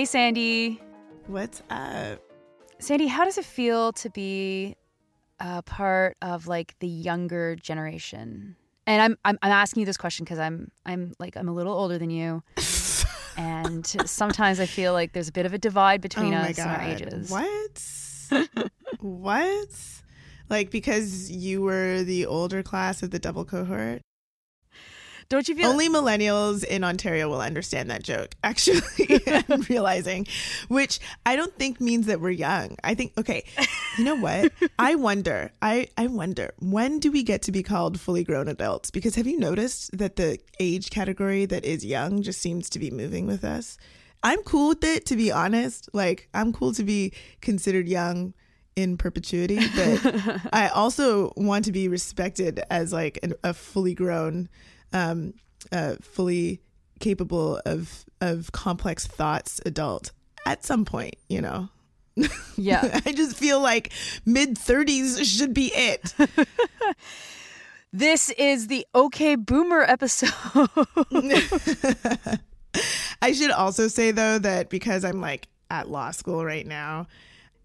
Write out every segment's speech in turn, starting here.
Hey, Sandy. what's up? Sandy, how does it feel to be a part of like the younger generation? And I'm I'm, I'm asking you this question because I'm I'm like I'm a little older than you, and sometimes I feel like there's a bit of a divide between oh us and our ages. What? what? Like because you were the older class of the double cohort? Don't you feel? Only millennials in Ontario will understand that joke. Actually, I'm realizing, which I don't think means that we're young. I think okay. You know what? I wonder. I I wonder when do we get to be called fully grown adults? Because have you noticed that the age category that is young just seems to be moving with us? I'm cool with it, to be honest. Like I'm cool to be considered young in perpetuity, but I also want to be respected as like an, a fully grown um, uh, fully capable of of complex thoughts adult at some point, you know. yeah. I just feel like mid 30s should be it. This is the OK Boomer episode. I should also say though that because I'm like at law school right now,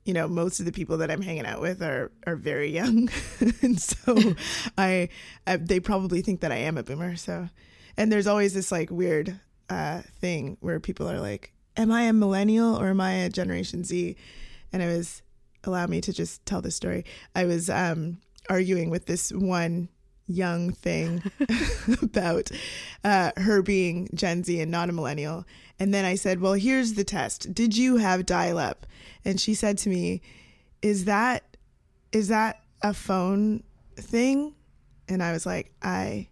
you know, most of the people that I'm hanging out with are are very young, and so I, I they probably think that I am a boomer. So, and there's always this like weird uh, thing where people are like, "Am I a millennial or am I a Generation Z?" And I was allow me to just tell this story. I was um, arguing with this one young thing about uh, her being Gen Z and not a millennial. And then I said, Well, here's the test. Did you have dial up? And she said to me, Is that is that a phone thing? And I was like, I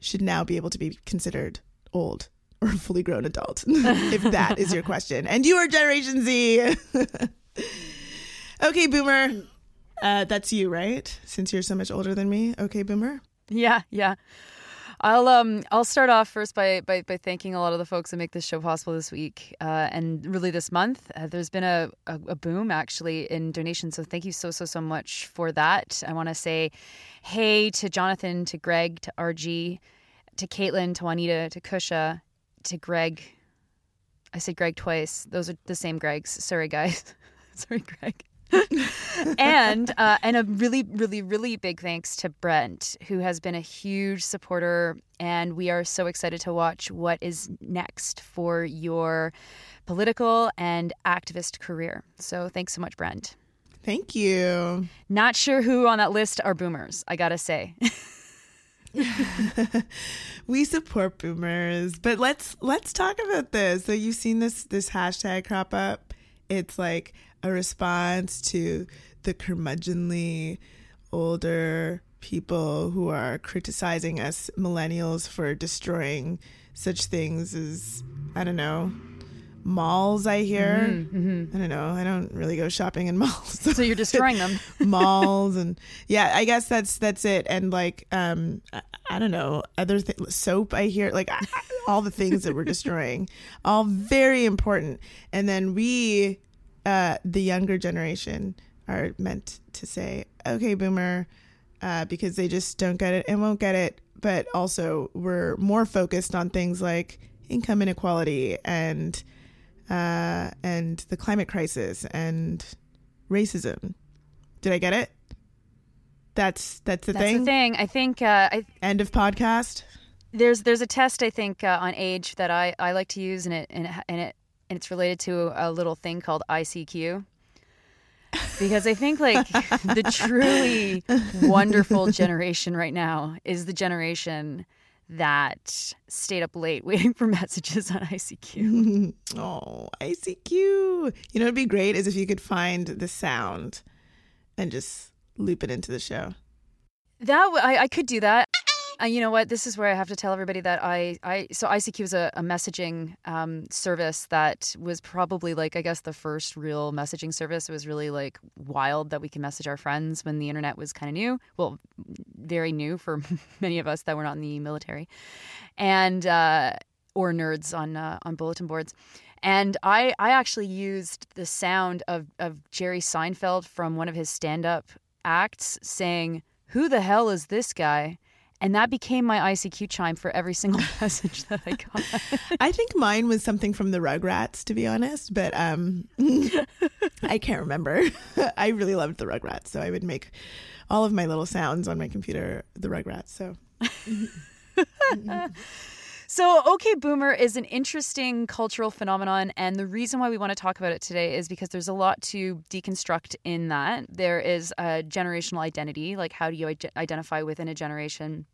should now be able to be considered old or a fully grown adult, if that is your question. And you are Generation Z. okay, boomer. Uh, that's you, right? Since you're so much older than me. Okay, boomer. Yeah, yeah. I'll um I'll start off first by, by by thanking a lot of the folks that make this show possible this week uh, and really this month. Uh, there's been a, a, a boom actually in donations, so thank you so so so much for that. I want to say, hey to Jonathan, to Greg, to RG, to Caitlin, to Juanita, to Kusha, to Greg. I said Greg twice. Those are the same Gregs. Sorry guys. Sorry, Greg. And uh, and a really really really big thanks to Brent who has been a huge supporter and we are so excited to watch what is next for your political and activist career. So thanks so much Brent. Thank you. Not sure who on that list are boomers, I got to say. we support boomers, but let's let's talk about this. So you've seen this this hashtag crop up. It's like a response to the curmudgeonly older people who are criticizing us millennials for destroying such things as I don't know malls. I hear Mm-hmm, I don't know. I don't really go shopping in malls. So you're destroying them. malls and yeah i guess that's that's it and like um i, I don't know other th- soap i hear like I- all the things that we're destroying all very important and then we uh the younger generation are meant to say okay boomer uh because they just don't get it and won't get it but also we're more focused on things like income inequality and uh and the climate crisis and racism did I get it? That's that's the That's thing. the thing. I think uh, I, End of podcast. there's there's a test I think uh, on age that I, I like to use and it and it, and it and it's related to a little thing called ICQ. Because I think like the truly wonderful generation right now is the generation that stayed up late waiting for messages on ICQ. oh, ICQ. You know, it'd be great is if you could find the sound and just loop it into the show. That I, I could do that. Uh, you know what? This is where I have to tell everybody that I, I so ICQ is a, a messaging um, service that was probably like I guess the first real messaging service. It was really like wild that we can message our friends when the internet was kind of new. Well, very new for many of us that were not in the military, and uh, or nerds on uh, on bulletin boards. And I, I actually used the sound of, of Jerry Seinfeld from one of his stand up acts saying, Who the hell is this guy? And that became my ICQ chime for every single message that I got. I think mine was something from the Rugrats, to be honest, but um, I can't remember. I really loved the Rugrats, so I would make all of my little sounds on my computer the Rugrats. So. So, OK Boomer is an interesting cultural phenomenon. And the reason why we want to talk about it today is because there's a lot to deconstruct in that. There is a generational identity, like how do you identify within a generation?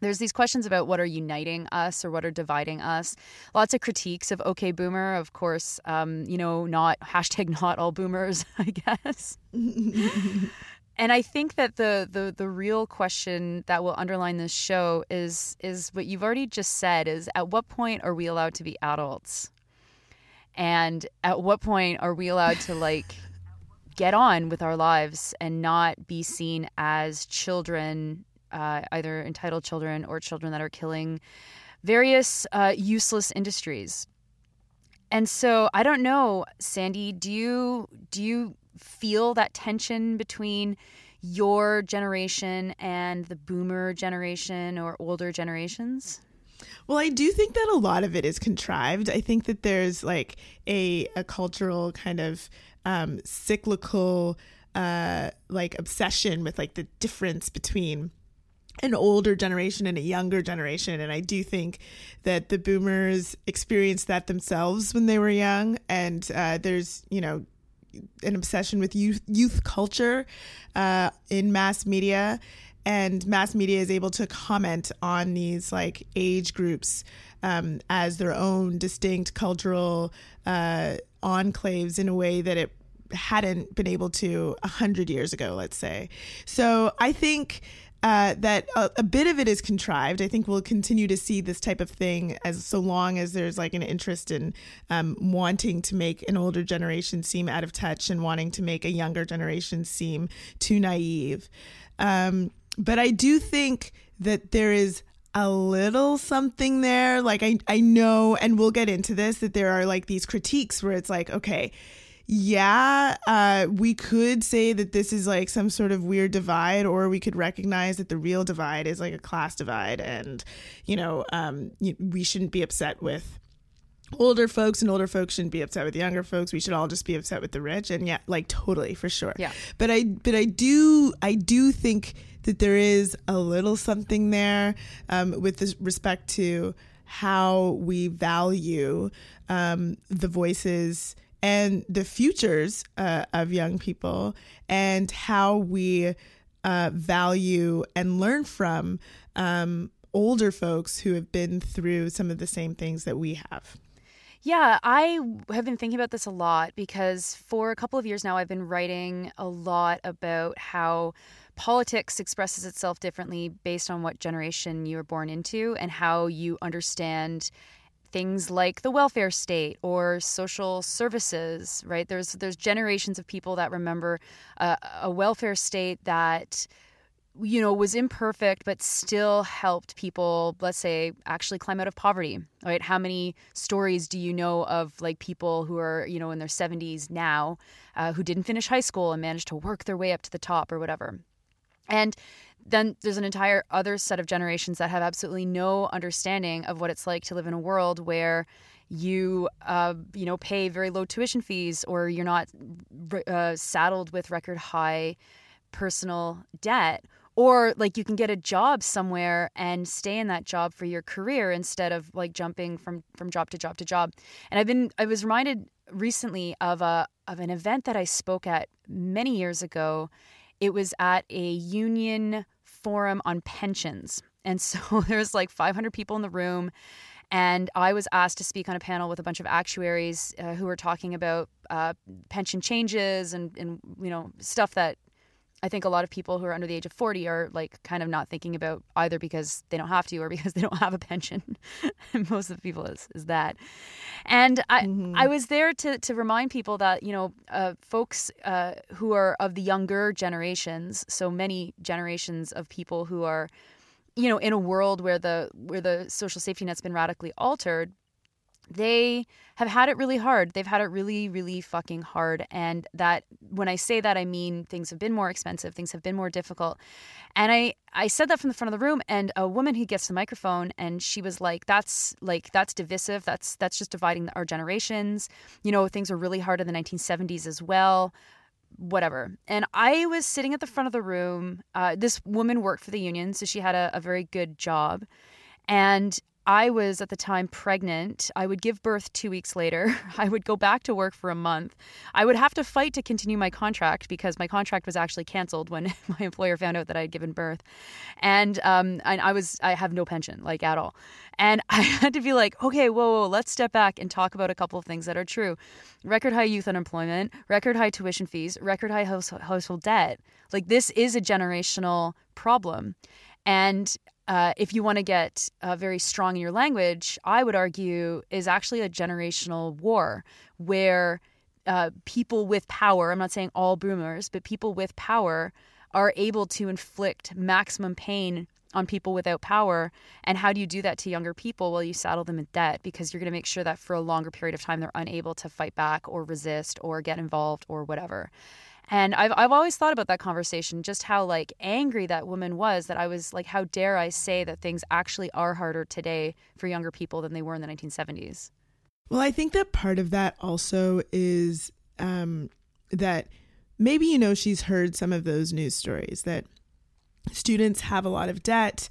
There's these questions about what are uniting us or what are dividing us. Lots of critiques of OK Boomer, of course. Um, you know, not hashtag not all boomers, I guess. and I think that the the the real question that will underline this show is is what you've already just said is at what point are we allowed to be adults? And at what point are we allowed to like get on with our lives and not be seen as children, uh, either entitled children or children that are killing various uh, useless industries? And so I don't know, Sandy, do you do you feel that tension between your generation and the boomer generation or older generations? Well, I do think that a lot of it is contrived. I think that there's like a a cultural kind of um, cyclical uh, like obsession with like the difference between an older generation and a younger generation. And I do think that the boomers experienced that themselves when they were young. And uh, there's, you know, an obsession with youth youth culture uh, in mass media, and mass media is able to comment on these like age groups um, as their own distinct cultural uh, enclaves in a way that it hadn't been able to a hundred years ago, let's say. So I think uh, that a, a, bit of it is contrived. I think we'll continue to see this type of thing as so long as there's like an interest in um, wanting to make an older generation seem out of touch and wanting to make a younger generation seem too naive. Um, but I do think that there is a little something there. Like I, I know, and we'll get into this, that there are like these critiques where it's like, okay, yeah, uh, we could say that this is like some sort of weird divide, or we could recognize that the real divide is like a class divide, and you know, um, we shouldn't be upset with older folks, and older folks shouldn't be upset with younger folks. We should all just be upset with the rich, and yeah, like totally for sure. Yeah, but I, but I do, I do think that there is a little something there um, with this respect to how we value um, the voices and the futures uh, of young people and how we uh, value and learn from um, older folks who have been through some of the same things that we have. Yeah, I have been thinking about this a lot because for a couple of years now, I've been writing a lot about how politics expresses itself differently based on what generation you were born into and how you understand things like the welfare state or social services right? There's there's generations of people that remember uh, a welfare state that you know was imperfect but still helped people let's say actually climb out of poverty right? How many stories do you know of like people who are you know in their 70s now uh, who didn't finish high school and managed to work their way up to the top or whatever and then there's an entire other set of generations that have absolutely no understanding of what it's like to live in a world where you uh, you know pay very low tuition fees or you're not uh, saddled with record high personal debt. Or like you can get a job somewhere and stay in that job for your career instead of like jumping from from job to job to job. And i've been i was reminded recently of a of an event that i spoke at many years ago it was at a union forum on pensions. And so there's like 500 people in the room. And I was asked to speak on a panel with a bunch of actuaries uh, who were talking about uh, pension changes and, and, you know, stuff that I think a lot of people who are under the age of 40 are like kind of not thinking about either because they don't have to or because they don't have a pension. Most of the people is, is that. And I, mm-hmm. I was there to, to remind people that, you know, uh, folks uh, who are of the younger generations, so many generations of people who are, you know, in a world where the, where the social safety net's been radically altered, they have had it really hard. They've had it really, really fucking hard. And that when I say that, I mean things have been more expensive, things have been more difficult. And I, I said that from the front of the room, and a woman who gets the microphone, and she was like, "That's like that's divisive. That's that's just dividing our generations. You know, things were really hard in the 1970s as well." whatever. And I was sitting at the front of the room. Uh, this woman worked for the union, so she had a, a very good job. And I was at the time pregnant. I would give birth two weeks later. I would go back to work for a month. I would have to fight to continue my contract because my contract was actually canceled when my employer found out that I had given birth, and um, and I was I have no pension like at all, and I had to be like, okay, whoa, whoa, let's step back and talk about a couple of things that are true: record high youth unemployment, record high tuition fees, record high household debt. Like this is a generational problem, and uh, if you want to get uh, very strong in your language, I would argue is actually a generational war where uh, people with power, I'm not saying all boomers, but people with power are able to inflict maximum pain on people without power. And how do you do that to younger people? Well, you saddle them in debt because you're going to make sure that for a longer period of time they're unable to fight back or resist or get involved or whatever. And I've I've always thought about that conversation, just how like angry that woman was that I was like, how dare I say that things actually are harder today for younger people than they were in the 1970s. Well, I think that part of that also is um, that maybe you know she's heard some of those news stories that students have a lot of debt,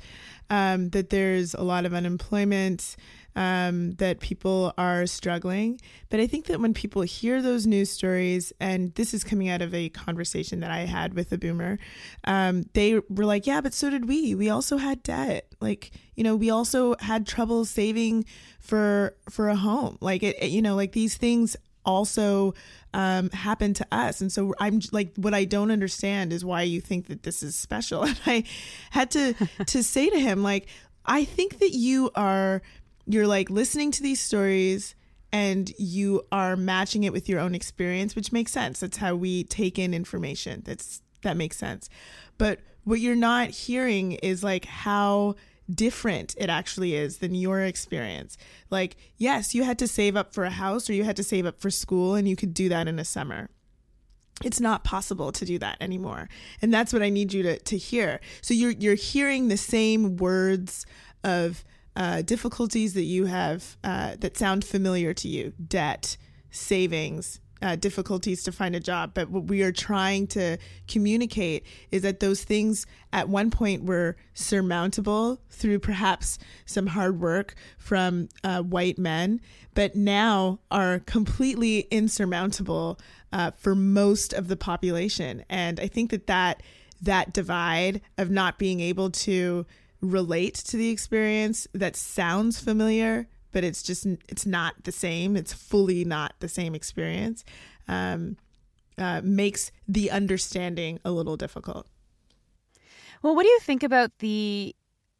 um, that there's a lot of unemployment, um, that people are struggling. But I think that when people hear those news stories, and this is coming out of a conversation that I had with a boomer, um, they were like, yeah, but so did we. We also had debt. Like, you know, we also had trouble saving for for a home. Like it, it you know, like these things also um, to us. And so I'm like, what I don't understand is why you think that this is special. And I had to to say to him, like, I think that you are you're like listening to these stories and you are matching it with your own experience, which makes sense. That's how we take in information. That's that makes sense. But what you're not hearing is like how different it actually is than your experience. Like, yes, you had to save up for a house or you had to save up for school and you could do that in a summer. It's not possible to do that anymore. And that's what I need you to, to hear. So you're you're hearing the same words of uh, difficulties that you have uh, that sound familiar to you debt, savings, uh, difficulties to find a job. But what we are trying to communicate is that those things at one point were surmountable through perhaps some hard work from uh, white men, but now are completely insurmountable uh, for most of the population. And I think that that that divide of not being able to relate to the experience that sounds familiar but it's just it's not the same. It's fully not the same experience um, uh, makes the understanding a little difficult. Well what do you think about the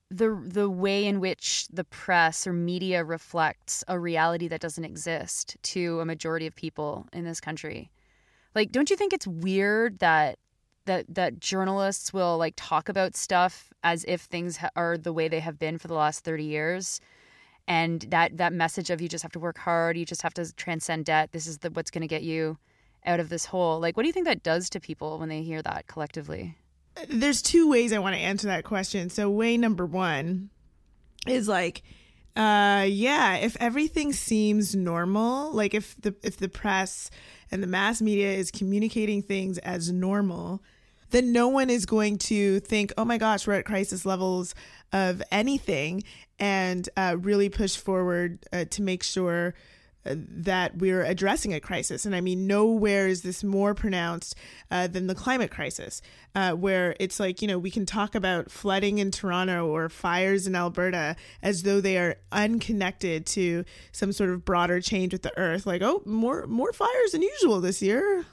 the the way in which the press or media reflects a reality that doesn't exist to a majority of people in this country? Like don't you think it's weird that that that journalists will like talk about stuff as if things ha- are the way they have been for the last 30 years. And that that message of you just have to work hard you just have to transcend debt this is the, what's going to get you out of this hole. Like what do you think that does to people when they hear that collectively? There's two ways i want to answer that question. So way number one is like uh yeah if everything seems normal like if the if the press and the mass media is communicating things as normal then no one is going to think, oh my gosh, we're at crisis levels of anything, and uh, really push forward uh, to make sure uh, that we're addressing a crisis. And I mean, nowhere is this more pronounced uh, than the climate crisis, uh, where it's like, you know, we can talk about flooding in Toronto or fires in Alberta as though they are unconnected to some sort of broader change with the earth. Like, oh, more more fires than usual this year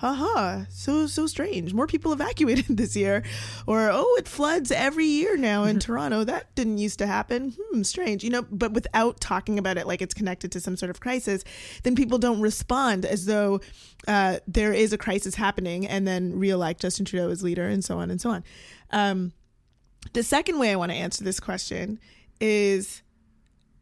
haha, so so strange. More people evacuated this year, or oh, it floods every year now in Toronto. That didn't used to happen. Hmm, strange, you know. But without talking about it like it's connected to some sort of crisis, then people don't respond as though uh, there is a crisis happening, and then re-elect Justin Trudeau as leader, and so on and so on. Um, the second way I want to answer this question is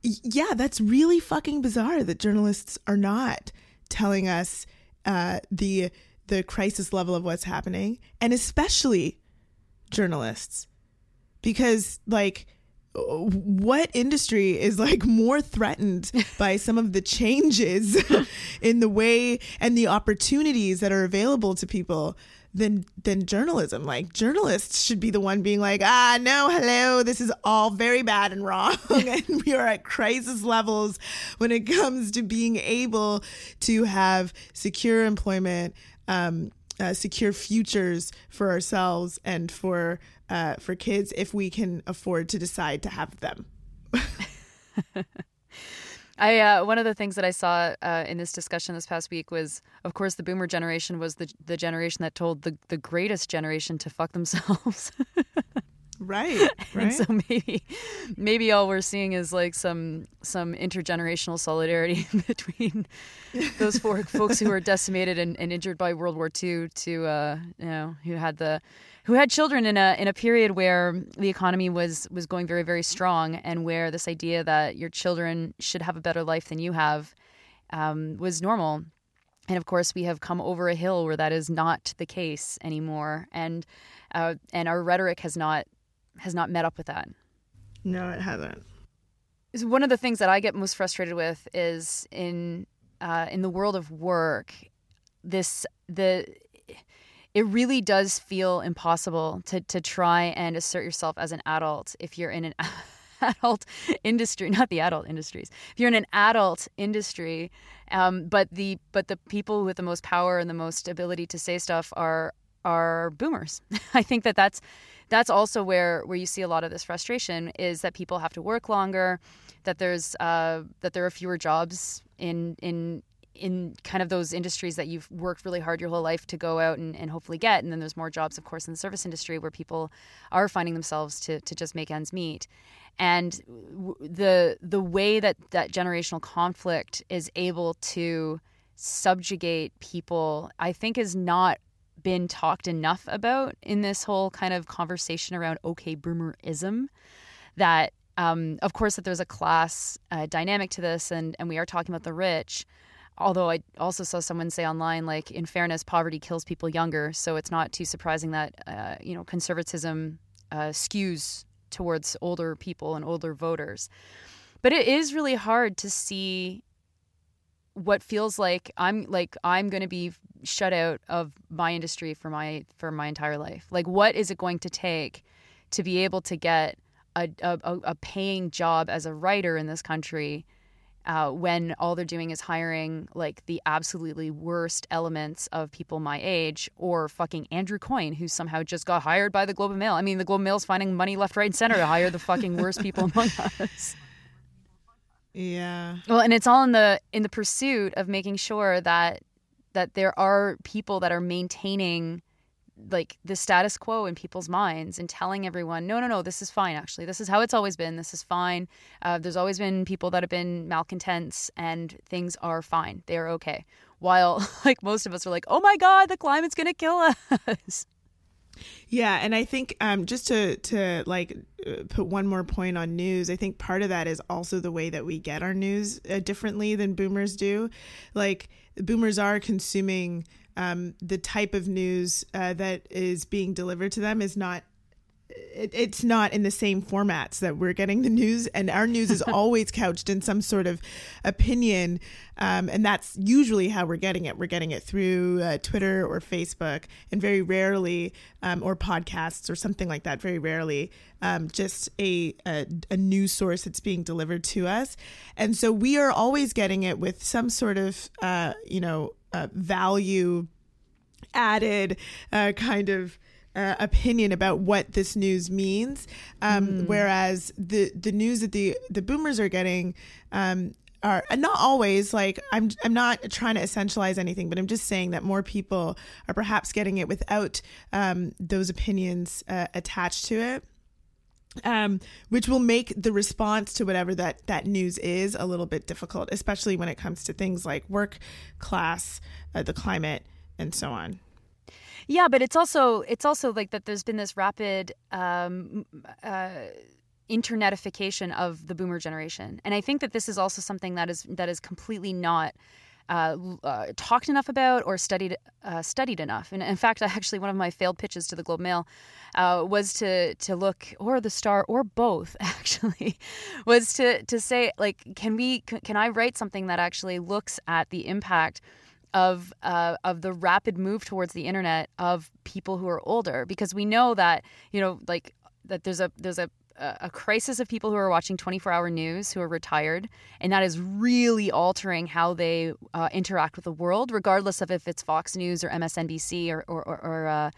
yeah, that's really fucking bizarre that journalists are not telling us uh, the the crisis level of what's happening, and especially journalists, because like what industry is like more threatened by some of the changes in the way and the opportunities that are available to people than than journalism? Like journalists should be the one being like ah no hello this is all very bad and wrong. And we are at crisis levels when it comes to being able to have secure employment um, uh, secure futures for ourselves and for uh, for kids if we can afford to decide to have them. I uh, one of the things that I saw uh, in this discussion this past week was, of course, the Boomer generation was the the generation that told the the greatest generation to fuck themselves. right, right. And so maybe maybe all we're seeing is like some some intergenerational solidarity between those four folks who were decimated and, and injured by World War II to uh, you know who had the who had children in a in a period where the economy was was going very very strong and where this idea that your children should have a better life than you have um, was normal. And of course, we have come over a hill where that is not the case anymore, and uh, and our rhetoric has not has not met up with that. No, it hasn't. One of the things that I get most frustrated with is in uh, in the world of work, this the it really does feel impossible to to try and assert yourself as an adult if you're in an adult industry, not the adult industries. If you're in an adult industry, um, but the but the people with the most power and the most ability to say stuff are are boomers. I think that that's that's also where where you see a lot of this frustration is that people have to work longer, that there's uh, that there are fewer jobs in in in kind of those industries that you've worked really hard your whole life to go out and, and hopefully get. And then there's more jobs, of course, in the service industry where people are finding themselves to, to just make ends meet. And the the way that that generational conflict is able to subjugate people, I think, is not been talked enough about in this whole kind of conversation around okay boomerism. That um, of course that there's a class uh, dynamic to this, and and we are talking about the rich although I also saw someone say online, like, in fairness, poverty kills people younger. So it's not too surprising that, uh, you know, conservatism uh, skews towards older people and older voters. But it is really hard to see what feels like I'm like I'm going to be shut out of my industry for my for my entire life. Like what is it going to take to be able to get a a, a paying job as a writer in this country uh, when all they're doing is hiring like the absolutely worst elements of people my age, or fucking Andrew Coyne, who somehow just got hired by the Globe and Mail. I mean, the Globe and Mail is finding money left, right, and center to hire the fucking worst people among us. Yeah. Well, and it's all in the in the pursuit of making sure that that there are people that are maintaining like the status quo in people's minds and telling everyone, no, no, no, this is fine. Actually, this is how it's always been. This is fine. Uh, there's always been people that have been malcontents, and things are fine. They are okay. While like most of us are like, oh my god, the climate's gonna kill us. Yeah, and I think um, just to to like uh, put one more point on news, I think part of that is also the way that we get our news uh, differently than boomers do. Like boomers are consuming um, the type of news uh, that is being delivered to them is not it, it's not in the same formats that we're getting the news and our news is always couched in some sort of opinion um, and that's usually how we're getting it. We're getting it through uh, twitter or facebook and very rarely um, or podcasts or something like that. Very rarely um, just a, a, a news source that's being delivered to us. And so we are always getting it with some sort of uh, you know uh, value added uh, kind of uh, opinion about what this news means. Um, mm. Whereas the the news that the the boomers are getting um, are not always like I'm I'm not trying to essentialize anything, but I'm just saying that more people are perhaps getting it without um, those opinions uh, attached to it. Um, which will make the response to whatever that that news is a little bit difficult, especially when it comes to things like work, class, uh, the climate, and so on. Yeah, but it's also it's also like that. There's been this rapid um, uh, internetification of the boomer generation. And I think that this is also something that is that is completely not uh, uh, talked enough about or studied uh, studied enough. And in fact, actually, one of my failed pitches to the Globe Mail uh, was to to look or the Star or both. Actually, was to to say like, can we can I write something that actually looks at the impact of uh, of the rapid move towards the internet of people who are older because we know that you know like that there's a there's a a crisis of people who are watching 24 hour news who are retired, and that is really altering how they uh, interact with the world, regardless of if it's Fox News or MSNBC or, or, or, or uh,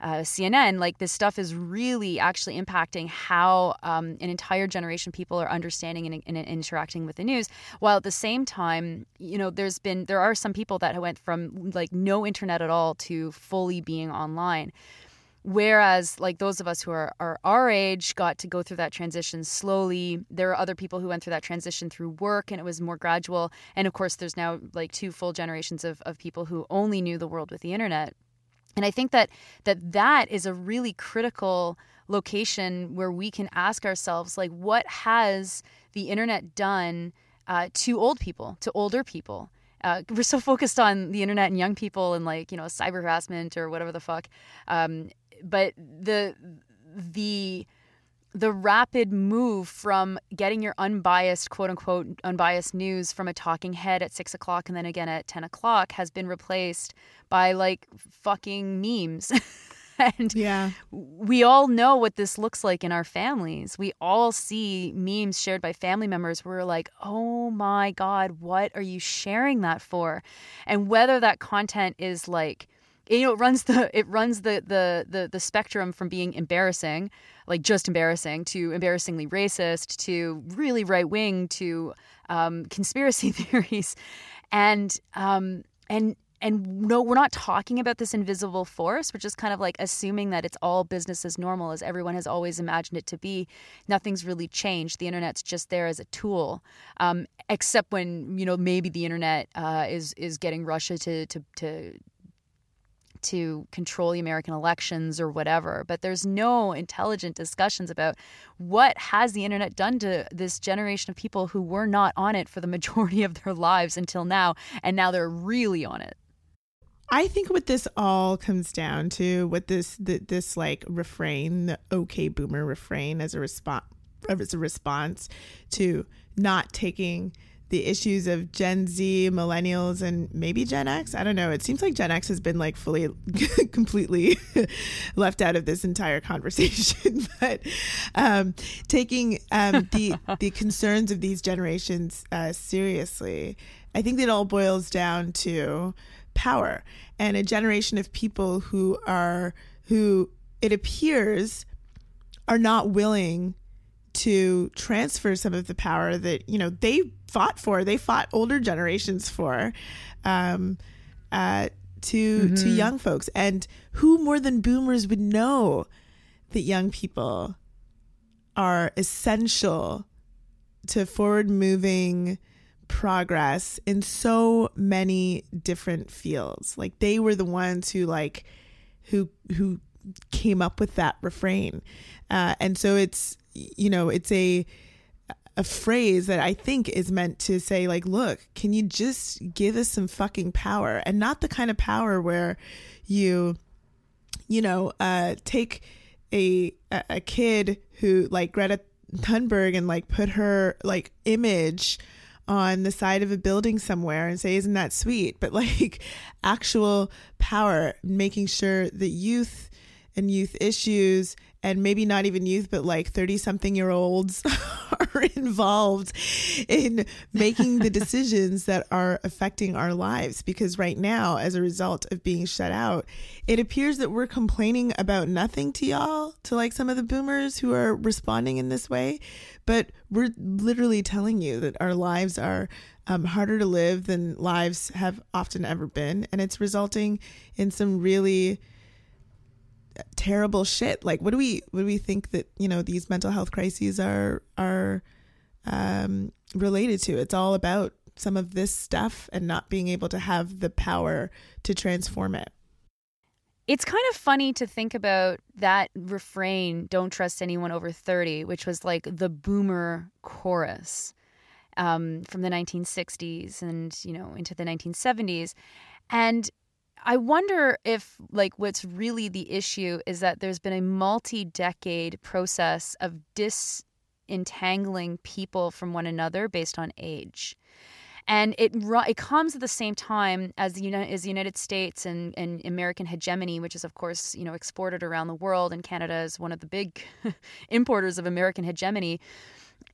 uh, CNN. Like this stuff is really actually impacting how um, an entire generation of people are understanding and, and, interacting with the news. While at the same time, you know, there's been there are some people that went from like no internet at all to fully being online. Whereas, like those of us who are, are our age got to go through that transition slowly. There are other people who went through that transition through work and it was more gradual. And of course, there's now like two full generations of, of people who only knew the world with the internet. And I think that that that is a really critical location where we can ask ourselves, like, what has the internet done uh, to old people, to older people? Uh, we're so focused on the internet and young people and like you know cyber harassment or whatever the fuck um, but the the the rapid move from getting your unbiased quote unquote unbiased news from a talking head at six o'clock and then again at 10 o'clock has been replaced by like fucking memes. And yeah. we all know what this looks like in our families. We all see memes shared by family members where we're like oh my god what are you sharing that for? And whether that content is like you know it runs the it runs the the the, the spectrum from being embarrassing like just embarrassing to embarrassingly racist to really right wing to um, conspiracy theories. And um, and and no we're not talking about this invisible force. We're just kind of like assuming that it's all business as normal as everyone has always imagined it to be. Nothing's really changed. The internet's just there as a tool um, except when you know maybe the internet uh, is is getting russia to to to to control the American elections or whatever. But there's no intelligent discussions about what has the internet done to this generation of people who were not on it for the majority of their lives until now, and now they're really on it. I think what this all comes down to, what this the, this like refrain, the "Okay Boomer" refrain, as a response, as a response to not taking the issues of Gen Z, millennials, and maybe Gen X. I don't know. It seems like Gen X has been like fully, completely left out of this entire conversation. but um, taking um, the the concerns of these generations uh, seriously, I think it all boils down to power and a generation of people who are who it appears are not willing to transfer some of the power that you know they fought for. They fought older generations for. Um, uh, to mm-hmm. to young folks, and who more than boomers would know that young people are essential to forward moving progress in so many different fields like they were the ones who like who who came up with that refrain uh, and so it's you know it's a a phrase that I think is meant to say, like, look, can you just give us some fucking power? And not the kind of power where you, you know, uh, take a a kid who like Greta Thunberg and like put her like image on the side of a building somewhere and say, isn't that sweet? But like actual power, making sure that youth and youth issues and maybe not even youth, but like 30 something year olds are involved in making the decisions that are affecting our lives. Because right now, as a result of being shut out, it appears that we're complaining about nothing to y'all, to like some of the boomers who are responding in this way. But we're literally telling you that our lives are um, harder to live than lives have often ever been. And it's resulting in some really terrible shit. Like, what do we what do we think that you know these mental health crises are are um, related to? It's all about some of this stuff and not being able to have the power to transform it. it's kind of funny to think about that refrain, don't trust anyone over 30, which was like the boomer chorus um, from the 1960s and, you know, into the 1970s. And I wonder if, like, what's really the issue is that there's been a multi decade process of disentangling people from one another based on age and it it comes at the same time as the United, as the United States and, and American hegemony, which is of course you know exported around the world, and Canada is one of the big importers of American hegemony,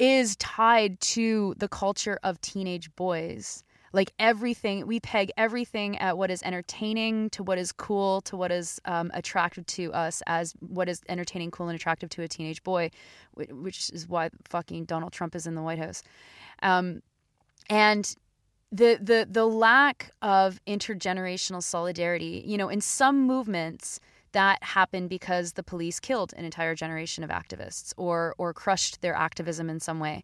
is tied to the culture of teenage boys. Like everything, we peg everything at what is entertaining to what is cool to what is um, attractive to us as what is entertaining, cool, and attractive to a teenage boy, which is why fucking Donald Trump is in the White House. Um, and the the the lack of intergenerational solidarity you know in some movements that happened because the police killed an entire generation of activists or or crushed their activism in some way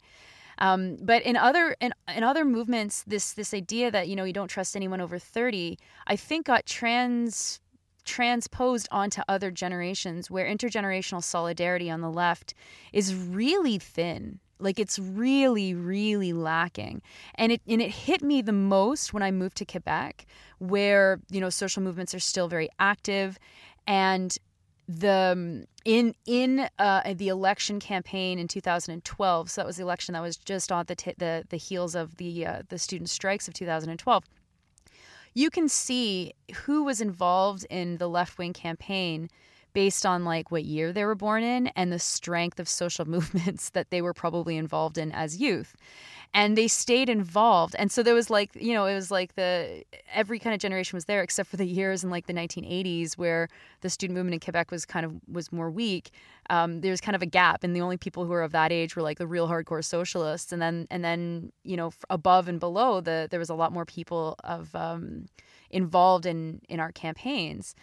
um, but in other in, in other movements this this idea that you know you don't trust anyone over 30 i think got trans transposed onto other generations where intergenerational solidarity on the left is really thin like it's really, really lacking. And it and it hit me the most when I moved to Quebec, where, you know, social movements are still very active and the um, in in uh, the election campaign in 2012 so that was the election that was just on the t- the, the heels of the uh, the student strikes of 2012 you can see who was involved in the left wing campaign based on like what year they were born in and the strength of social movements that they were probably involved in as youth and they stayed involved. And so there was like you know it was like the every kind of generation was there except for the years in like the 1980s where the student movement in quebec was kind of was more weak. Um, there was kind of a gap and the only people who were of that age were like the real hardcore socialists. And then and then you know above and below the there was a lot more people of um, involved in in our campaigns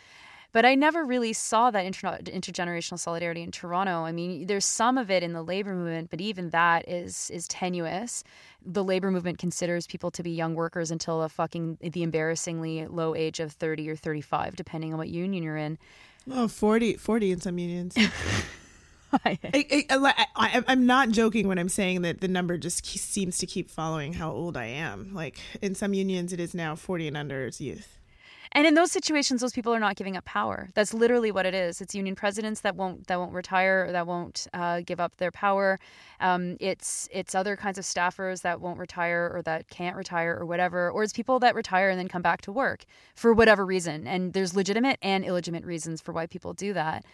but I never really saw that inter- intergenerational solidarity in Toronto. I mean, there's some of it in the labor movement, but even that is is tenuous. The labor movement considers people to be young workers until a fucking the embarrassingly low age of 30 or 35, depending on what union you're in. Oh, 40, 40 in some unions. I, I, am not joking when I'm saying that the number just seems to keep following how old I am. Like in some unions, it is now 40 and under is youth. And in those situations, those people are not giving up power. That's literally what it is. It's union presidents that won't that won't retire, or that won't uh, give up their power. Um, it's it's other kinds of staffers that won't retire or that can't retire or whatever. Or it's people that retire and then come back to work for whatever reason. And there's legitimate and illegitimate reasons for why people do that.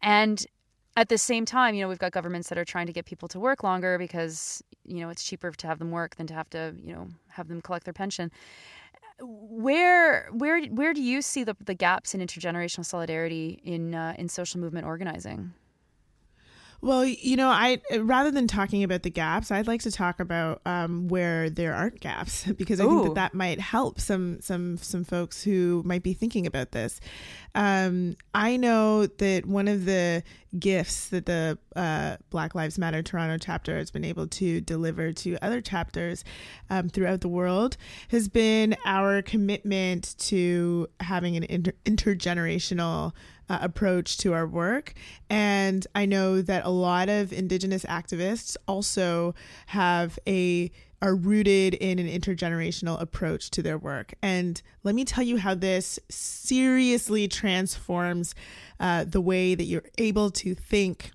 And at the same time, you know, we've got governments that are trying to get people to work longer because you know it's cheaper to have them work than to have to you know have them collect their pension where where where do you see the, the gaps in intergenerational solidarity in uh, in social movement organizing? Well, you know, I rather than talking about the gaps, I'd like to talk about um, where there aren't gaps because I Ooh. think that that might help some some some folks who might be thinking about this. Um, I know that one of the gifts that the uh, Black Lives Matter Toronto chapter has been able to deliver to other chapters um, throughout the world has been our commitment to having an inter- intergenerational uh, approach to our work. And I know that a lot of Indigenous activists also have a are rooted in an intergenerational approach to their work. And let me tell you how this seriously transforms uh, the way that you're able to think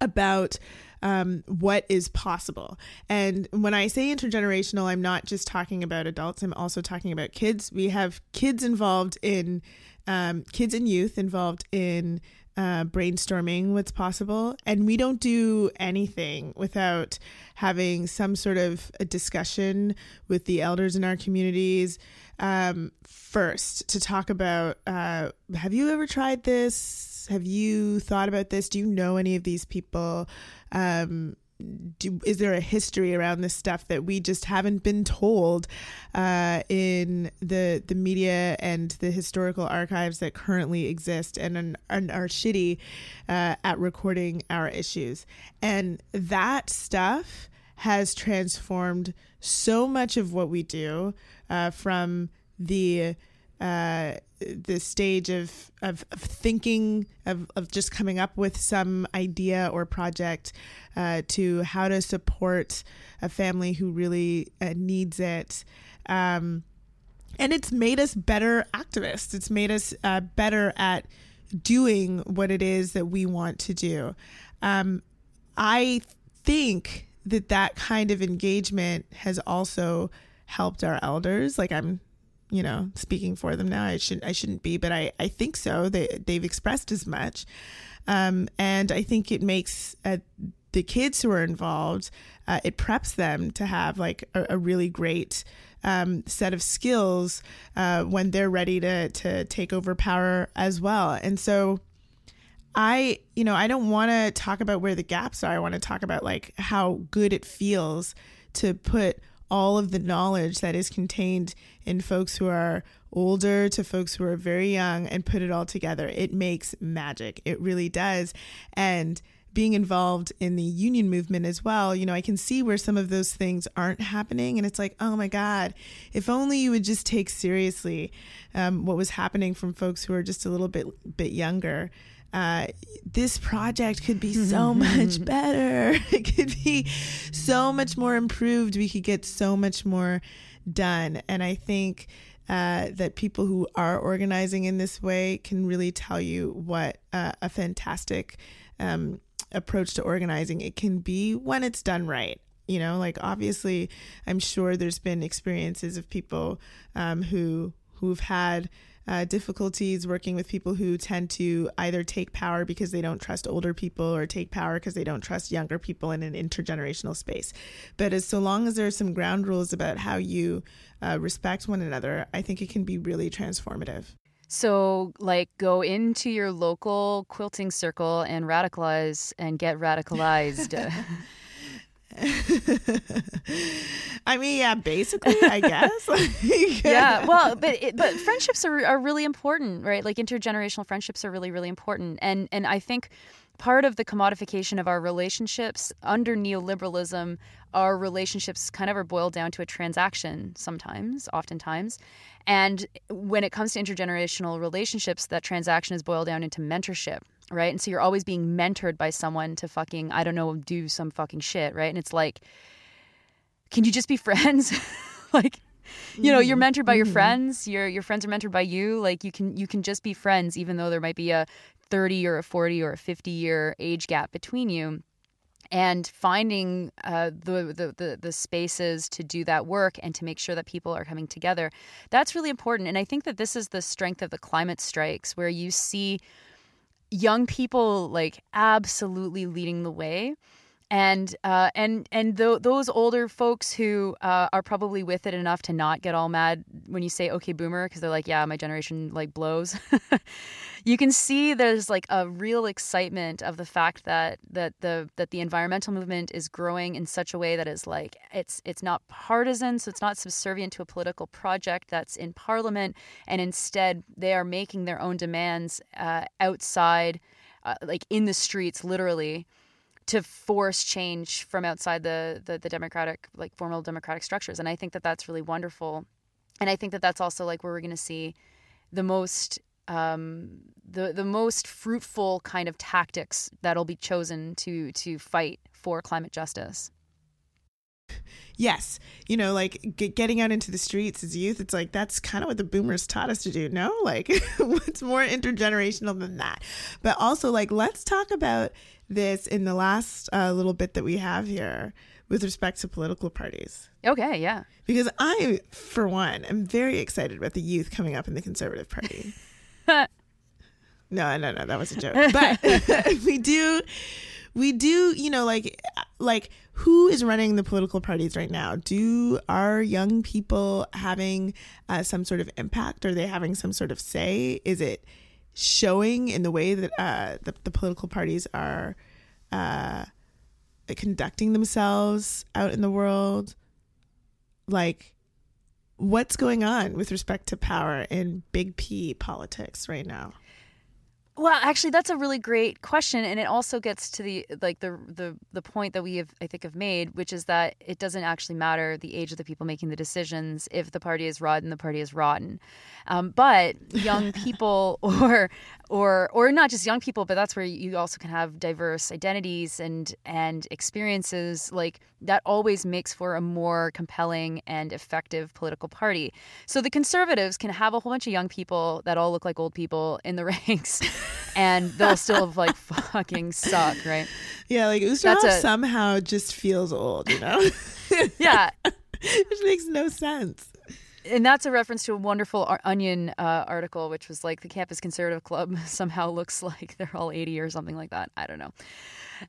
about um, what is possible. And when I say intergenerational, I'm not just talking about adults, I'm also talking about kids. We have kids involved in um, kids and youth involved in uh, brainstorming what's possible. And we don't do anything without having some sort of a discussion with the elders in our communities um, first to talk about uh, have you ever tried this? Have you thought about this? Do you know any of these people? Um, do, is there a history around this stuff that we just haven't been told uh, in the the media and the historical archives that currently exist and, and are shitty uh, at recording our issues? And that stuff has transformed so much of what we do uh, from the uh, the stage of, of, of thinking of, of just coming up with some idea or project uh, to how to support a family who really uh, needs it. Um, and it's made us better activists. It's made us uh, better at doing what it is that we want to do. Um, i think that that kind of engagement has also helped our elders. Like i'm you know speaking for them now i shouldn't i shouldn't be but i i think so. They they've expressed as much. Um, and i think it makes uh, the kids who are involved uh, it preps them to have like a, a really great um, set of skills uh, when they're ready to to take over power as well. And so I, you know, I don't want to talk about where the gaps are. I want to talk about like how good it feels to put all of the knowledge that is contained in folks who are older to folks who are very young and put it all together. It makes magic. It really does. And being involved in the union movement as well, you know, I can see where some of those things aren't happening. And it's like, oh my God, if only you would just take seriously um, what was happening from folks who are just a little bit bit younger uh, this project could be so much better. It could be so much more improved. We could get so much more done. And I think uh, that people who are organizing in this way can really tell you what uh, a fantastic um, approach to organizing it can be when it's done right. You know, like obviously, I'm sure there's been experiences of people um, who who've had uh, difficulties working with people who tend to either take power because they don't trust older people or take power because they don't trust younger people in an intergenerational space. But as so long as there are some ground rules about how you uh, respect one another, I think it can be really transformative. So, like, go into your local quilting circle and radicalize and get radicalized. I mean, yeah, basically, I guess. yeah, well, but it, but friendships are are really important, right? Like intergenerational friendships are really really important, and and I think part of the commodification of our relationships under neoliberalism, our relationships kind of are boiled down to a transaction sometimes, oftentimes. And when it comes to intergenerational relationships, that transaction is boiled down into mentorship, right? And so you're always being mentored by someone to fucking, I don't know, do some fucking shit, right? And it's like, can you just be friends? like, you know, you're mm-hmm. mentored by your mm-hmm. friends. Your your friends are mentored by you. Like you can you can just be friends, even though there might be a 30 or a 40 or a 50 year age gap between you and finding uh, the, the, the the spaces to do that work and to make sure that people are coming together that's really important and i think that this is the strength of the climate strikes where you see young people like absolutely leading the way and uh, and and th- those older folks who uh, are probably with it enough to not get all mad when you say "okay, boomer" because they're like, "Yeah, my generation like blows." you can see there's like a real excitement of the fact that that the that the environmental movement is growing in such a way that is like it's it's not partisan, so it's not subservient to a political project that's in parliament, and instead they are making their own demands uh, outside, uh, like in the streets, literally to force change from outside the, the, the democratic like formal democratic structures. And i think that that's really wonderful. And i think that that's also like where we're going to see the most um, the the most fruitful kind of tactics that'll be chosen to to fight for climate justice yes you know like get, getting out into the streets as youth it's like that's kind of what the boomers taught us to do no like what's more intergenerational than that but also like let's talk about this in the last uh, little bit that we have here with respect to political parties. Okay, yeah. Because I, for one, am very excited about the youth coming up in the Conservative Party. no, no, no, that was a joke. But we do, we do, you know, like, like who is running the political parties right now? Do are young people having uh, some sort of impact? Are they having some sort of say? Is it showing in the way that uh, the, the political parties are uh, conducting themselves out in the world. Like, what's going on with respect to power in big P politics right now? Well, actually, that's a really great question, and it also gets to the like the the the point that we have I think have made, which is that it doesn't actually matter the age of the people making the decisions if the party is rotten, the party is rotten. Um, but young people, or or or not just young people, but that's where you also can have diverse identities and and experiences. Like that always makes for a more compelling and effective political party. So the conservatives can have a whole bunch of young people that all look like old people in the ranks and they'll still like fucking suck, right? Yeah, like Ustinov somehow just feels old, you know? yeah. Which makes no sense. And that's a reference to a wonderful Onion uh, article, which was like the Campus Conservative Club somehow looks like they're all 80 or something like that. I don't know.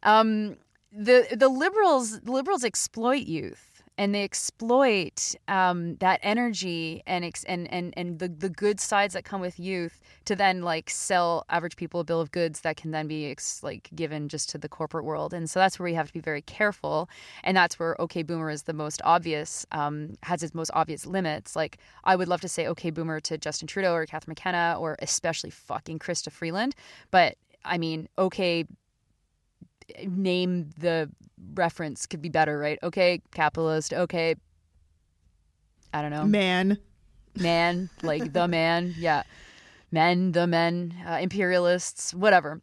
Um, the the liberals liberals exploit youth and they exploit um, that energy and ex- and and and the the good sides that come with youth to then like sell average people a bill of goods that can then be ex- like given just to the corporate world. And so that's where we have to be very careful. And that's where OK Boomer is the most obvious, um, has its most obvious limits. Like I would love to say OK Boomer to Justin Trudeau or Catherine McKenna or especially fucking Chrystia Freeland, but I mean, okay, name the reference could be better, right? Okay, capitalist. Okay, I don't know. Man. Man, like the man. Yeah. Men, the men, uh, imperialists, whatever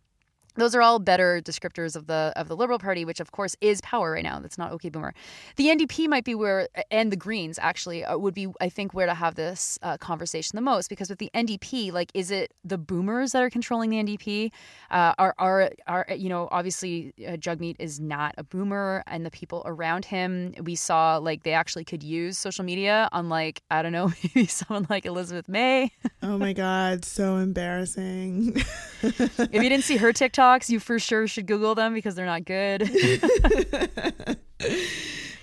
those are all better descriptors of the of the Liberal Party, which of course is power right now. That's not OK Boomer. The NDP might be where, and the Greens actually uh, would be, I think, where to have this uh, conversation the most because with the NDP, like, is it the Boomers that are controlling the NDP? Uh, are are are you know obviously uh, Jagmeet is not a Boomer, and the people around him we saw like they actually could use social media, unlike I don't know maybe someone like Elizabeth May. oh my God, so embarrassing. if you didn't see her TikTok TikToks, you for sure should Google them because they're not good.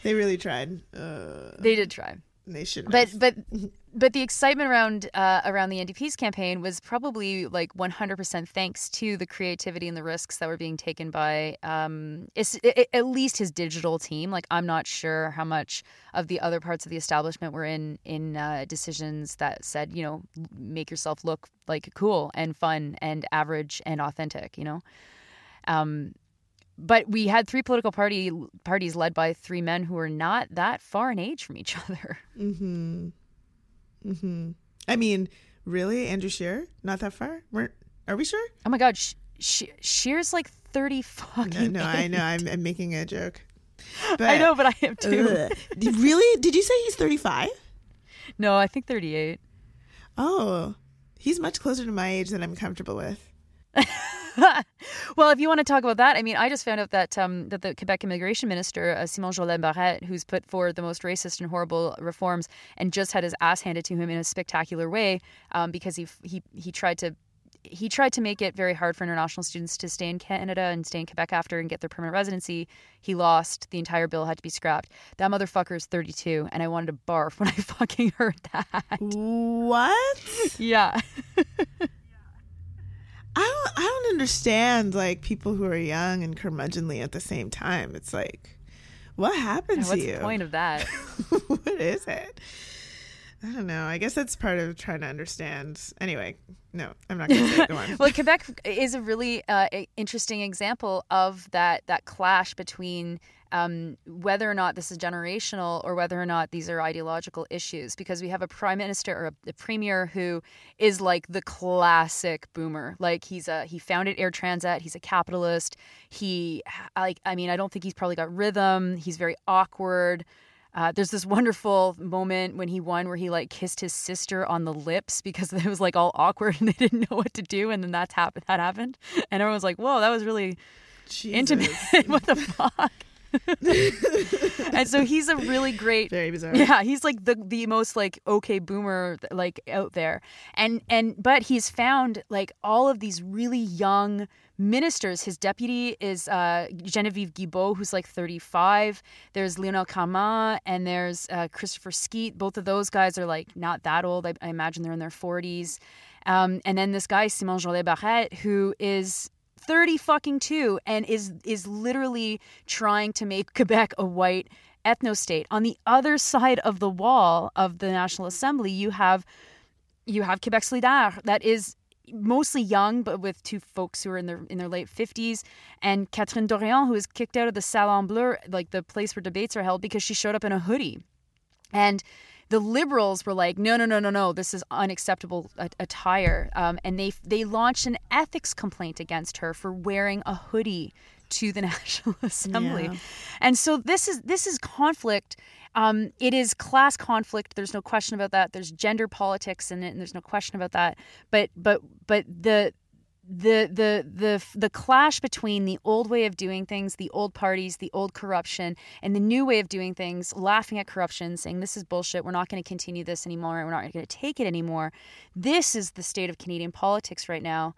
they really tried. Uh, they did try. They should. But but but the excitement around uh, around the NDP's campaign was probably like 100% thanks to the creativity and the risks that were being taken by um, at least his digital team. Like I'm not sure how much of the other parts of the establishment were in in uh, decisions that said you know make yourself look like cool and fun and average and authentic. You know. Um, but we had three political party parties led by three men who were not that far in age from each other. Mm-hmm. Mm-hmm. I mean, really, Andrew Scheer? Not that far? We're, are we sure? Oh my God, Sh- Scheer's like thirty fucking. No, no I know. I'm, I'm, making a joke. But, I know, but I am too. really? Did you say he's thirty-five? No, I think thirty-eight. Oh, he's much closer to my age than I'm comfortable with. well, if you want to talk about that, I mean, I just found out that um, that the Quebec immigration minister, uh, Simon Jolin Barrette, who's put forward the most racist and horrible reforms, and just had his ass handed to him in a spectacular way um, because he he he tried to he tried to make it very hard for international students to stay in Canada and stay in Quebec after and get their permanent residency. He lost. The entire bill had to be scrapped. That motherfucker is 32, and I wanted to barf when I fucking heard that. What? yeah. I don't I don't understand like people who are young and curmudgeonly at the same time. It's like what happened yeah, to you? What's the point of that? what is it? I don't know. I guess that's part of trying to understand. Anyway, no, I'm not going to say it. Go on. well, Quebec is a really uh, interesting example of that that clash between um, whether or not this is generational or whether or not these are ideological issues. Because we have a prime minister or a, a premier who is like the classic boomer. Like he's a he founded Air Transat. He's a capitalist. He like I mean I don't think he's probably got rhythm. He's very awkward. Uh, there's this wonderful moment when he won where he like kissed his sister on the lips because it was like all awkward and they didn't know what to do, and then that's happened. That happened, and everyone was like, "Whoa, that was really Jesus. intimate. what the fuck?" and so he's a really great very bizarre. Yeah he's like the the most like okay boomer like out there. And and but he's found like all of these really young ministers. His deputy is uh, genevieve guilbault who's like 35 there's lionel Carmant and there's uh, christopher skeete. Both of those guys are like not that old. I, I imagine they're in their 40s um, and then this guy simon jolin barrette who is 30 fucking 2 and is is literally trying to make Quebec a white ethno state. On the other side of the wall of the National Assembly, you have you have Quebec Solidaire that is mostly young, but with two folks who are in their in their late fifties, and Catherine Dorion, who is kicked out of the Salon Bleu, like the place where debates are held, because she showed up in a hoodie, and the liberals were like, no, no, no, no, no, this is unacceptable attire, um, and they they launched an ethics complaint against her for wearing a hoodie to the National Assembly, Yeah. and so this is this is conflict. Um, it is class conflict. There's no question about that. There's gender politics in it, and there's no question about that. But but but the the the the the clash between the old way of doing things, the old parties, the old corruption, and the new way of doing things, laughing at corruption, saying this is bullshit. We're not going to continue this anymore. We're not going to take it anymore. This is the state of Canadian politics right now.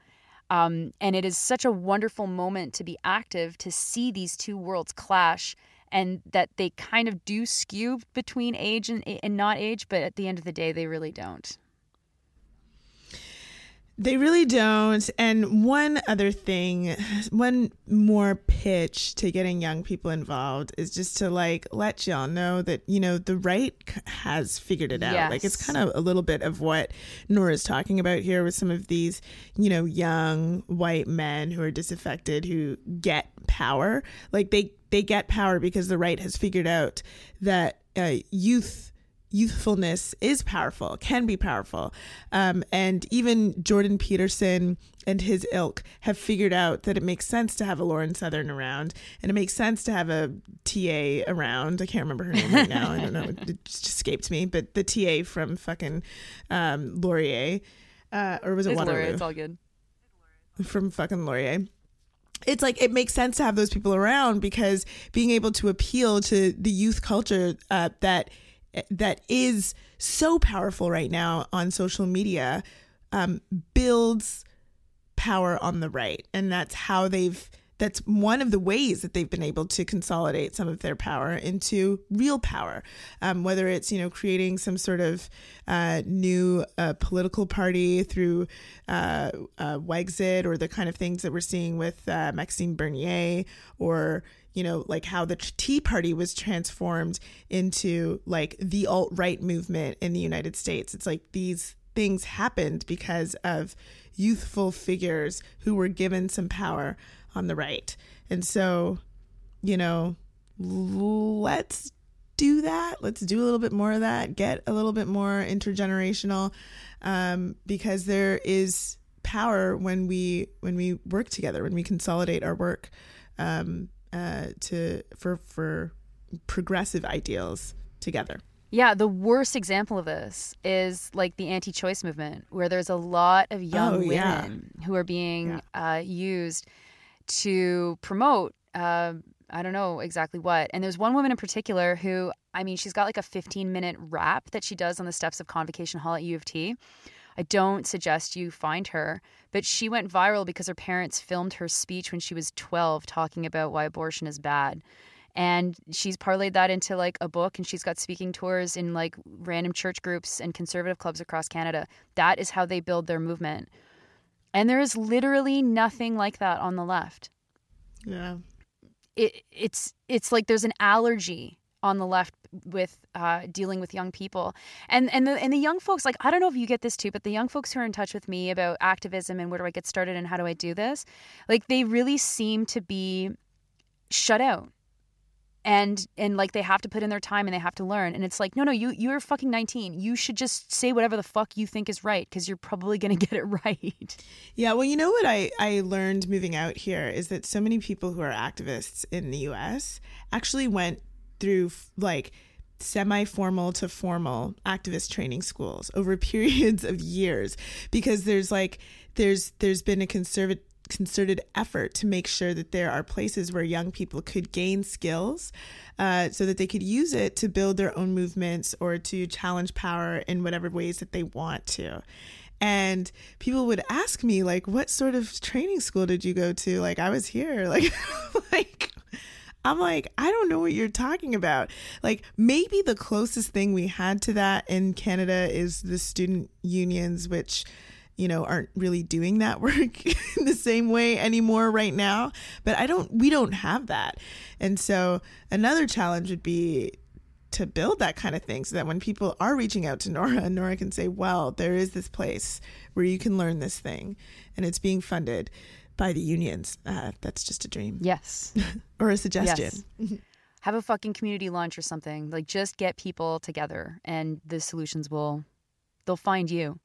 Um, and it is such a wonderful moment to be active to see these two worlds clash and that they kind of do skew between age and, and not age, but at the end of the day, they really don't. They really don't. And one other thing, one more pitch to getting young people involved is just to like let y'all know that, you know, the right has figured it out. Like it's kind of a little bit of what Nora's talking about here with some of these, you know, young white men who are disaffected who get power. Like they, they get power because the right has figured out that uh, youth youthfulness is powerful, can be powerful. Um, and even Jordan Peterson and his ilk have figured out that it makes sense to have a Lauren Southern around and it makes sense to have a TA around. I can't remember her name right now. I don't know. It just escaped me. But the TA from fucking um, Laurier. Uh, or was it It's Waterloo? Laura, it's all good. from fucking Laurier. It's like it makes sense to have those people around because being able to appeal to the youth culture uh, that that is so powerful right now on social media um, builds power on the right, and that's how they've. That's one of the ways that they've been able to consolidate some of their power into real power, um, whether it's you know creating some sort of uh, new uh, political party through uh, uh, Wexit or the kind of things that we're seeing with uh, Maxime Bernier, or you know like how the Tea Party was transformed into like the alt right movement in the United States. It's like these things happened because of youthful figures who were given some power on the right. And so, you know, let's do that. Let's do a little bit more of that. Get a little bit more intergenerational um, because there is power when we when we work together, when we consolidate our work um, uh, to for for progressive ideals together. Yeah, the worst example of this is like the anti choice movement, where there's a lot of young Oh, yeah. women who are being uh, used to promote. Uh, I don't know exactly what. And there's one woman in particular who, I mean, she's got like a 15 minute rap that she does on the steps of Convocation Hall at U of T. I don't suggest you find her, but she went viral because her parents filmed her speech when she was 12 talking about why abortion is bad. And she's parlayed that into like a book and she's got speaking tours in like random church groups and conservative clubs across Canada. That is how they build their movement. And there is literally nothing like that on the left. Yeah. It, it's it's like there's an allergy on the left with uh, dealing with young people. And and the and the young folks like I don't know if you get this too but the young folks who are in touch with me about activism and where do I get started and how do I do this like they really seem to be shut out. And and like they have to put in their time and they have to learn. And it's like no no you you're fucking 19 you should just say whatever the fuck you think is right because you're probably going to get it right. Yeah, well, you know what I, I learned moving out here is that so many people who are activists in the US actually went through like semi formal to formal activist training schools over periods of years because there's like there's there's been a conservative concerted effort to make sure that there are places where young people could gain skills uh, so that they could use it to build their own movements or to challenge power in whatever ways that they want to. And people would ask me like what sort of training school did you go to? Like i was here. Like like i'm like i don't know what you're talking about. Like maybe the closest thing we had to that in canada is the student unions which you know aren't really doing that work in the same way anymore right now. But i don't we don't have that. And so another challenge would be to build that kind of thing so that when people are reaching out to Nora, Nora can say, well, there is this place where you can learn this thing and it's being funded by the unions. Uh, that's just a dream. Yes. or a suggestion. Yes. Have a fucking community lunch or something. Like just get people together and the solutions will they'll find you.